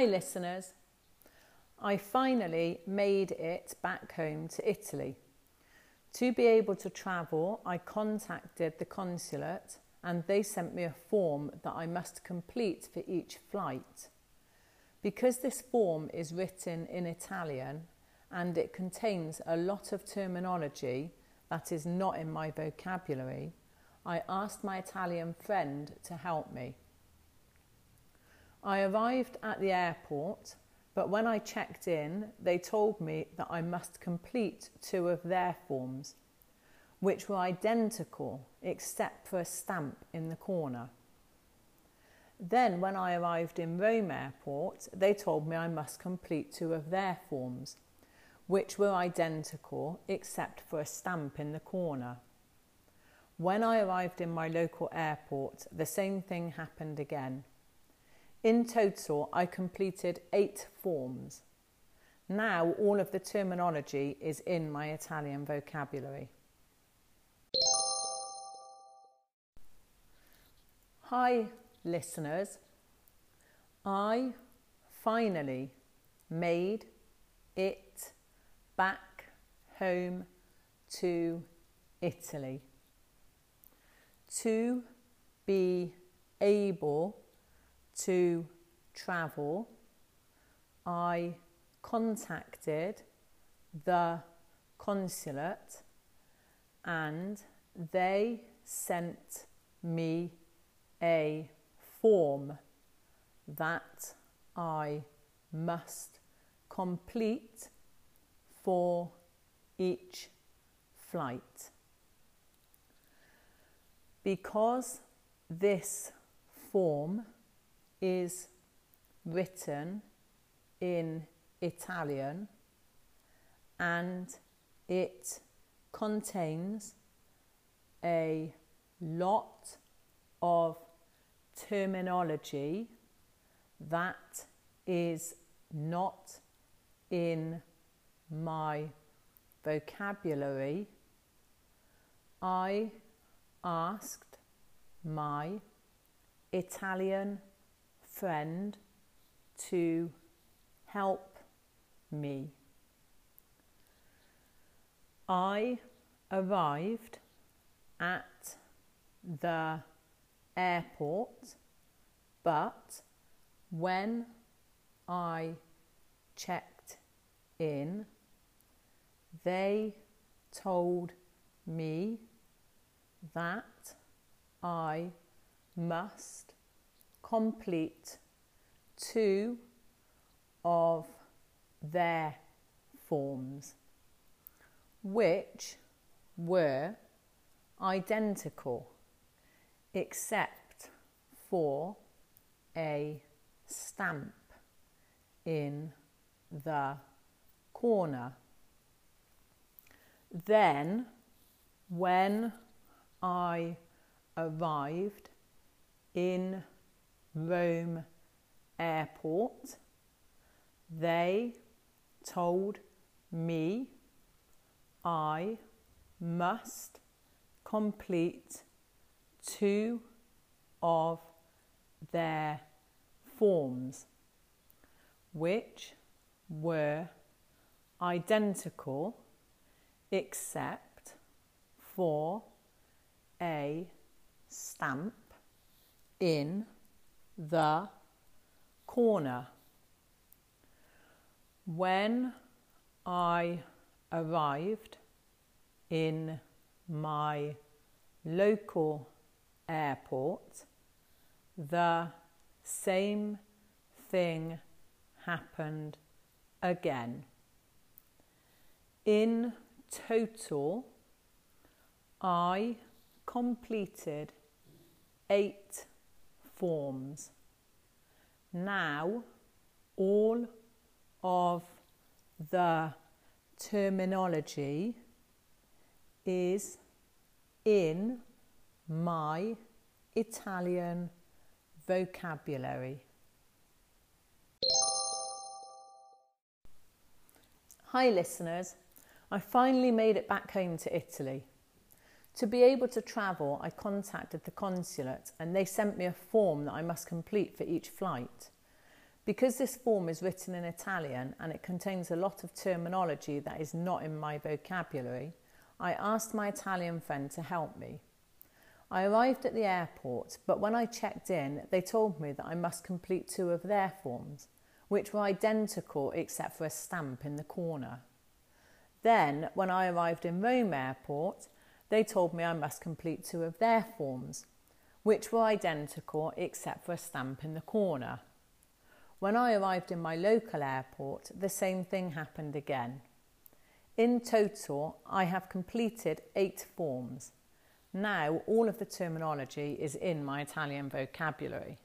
Hi, listeners. I finally made it back home to Italy. To be able to travel, I contacted the consulate and they sent me a form that I must complete for each flight. Because this form is written in Italian and it contains a lot of terminology that is not in my vocabulary, I asked my Italian friend to help me. I arrived at the airport, but when I checked in, they told me that I must complete two of their forms, which were identical except for a stamp in the corner. Then, when I arrived in Rome Airport, they told me I must complete two of their forms, which were identical except for a stamp in the corner. When I arrived in my local airport, the same thing happened again. In total, I completed eight forms. Now all of the terminology is in my Italian vocabulary. Hi, listeners. I finally made it back home to Italy. To be able to travel, I contacted the consulate and they sent me a form that I must complete for each flight. Because this form is written in Italian and it contains a lot of terminology that is not in my vocabulary, I asked my Italian friend to help me. I arrived at the airport, but when I checked in, they told me that I must complete two of their forms, which were identical except for a stamp in the corner. Then, when I arrived in Rome airport, they told me I must complete two of their forms, which were identical except for a stamp in the corner. When I arrived in my local airport, the same thing happened again. In total, I completed eight forms. Now, all of the terminology is in my Italian vocabulary. Hi, listeners. I finally made it back home to Italy. To be able to travel, I contacted the consulate and they sent me a form that I must complete for each flight. Because this form is written in Italian and it contains a lot of terminology that is not in my vocabulary, I asked my Italian friend to help me. I arrived at the airport, but when I checked in, they told me that I must complete two of their forms, which were identical except for a stamp in the corner. Then, when I arrived in Rome Airport, they told me I must complete two of their forms, which were identical except for a stamp in the corner. When I arrived in my local airport, the same thing happened again. In total, I have completed eight forms now all of the terminology is in my Italian vocabulary.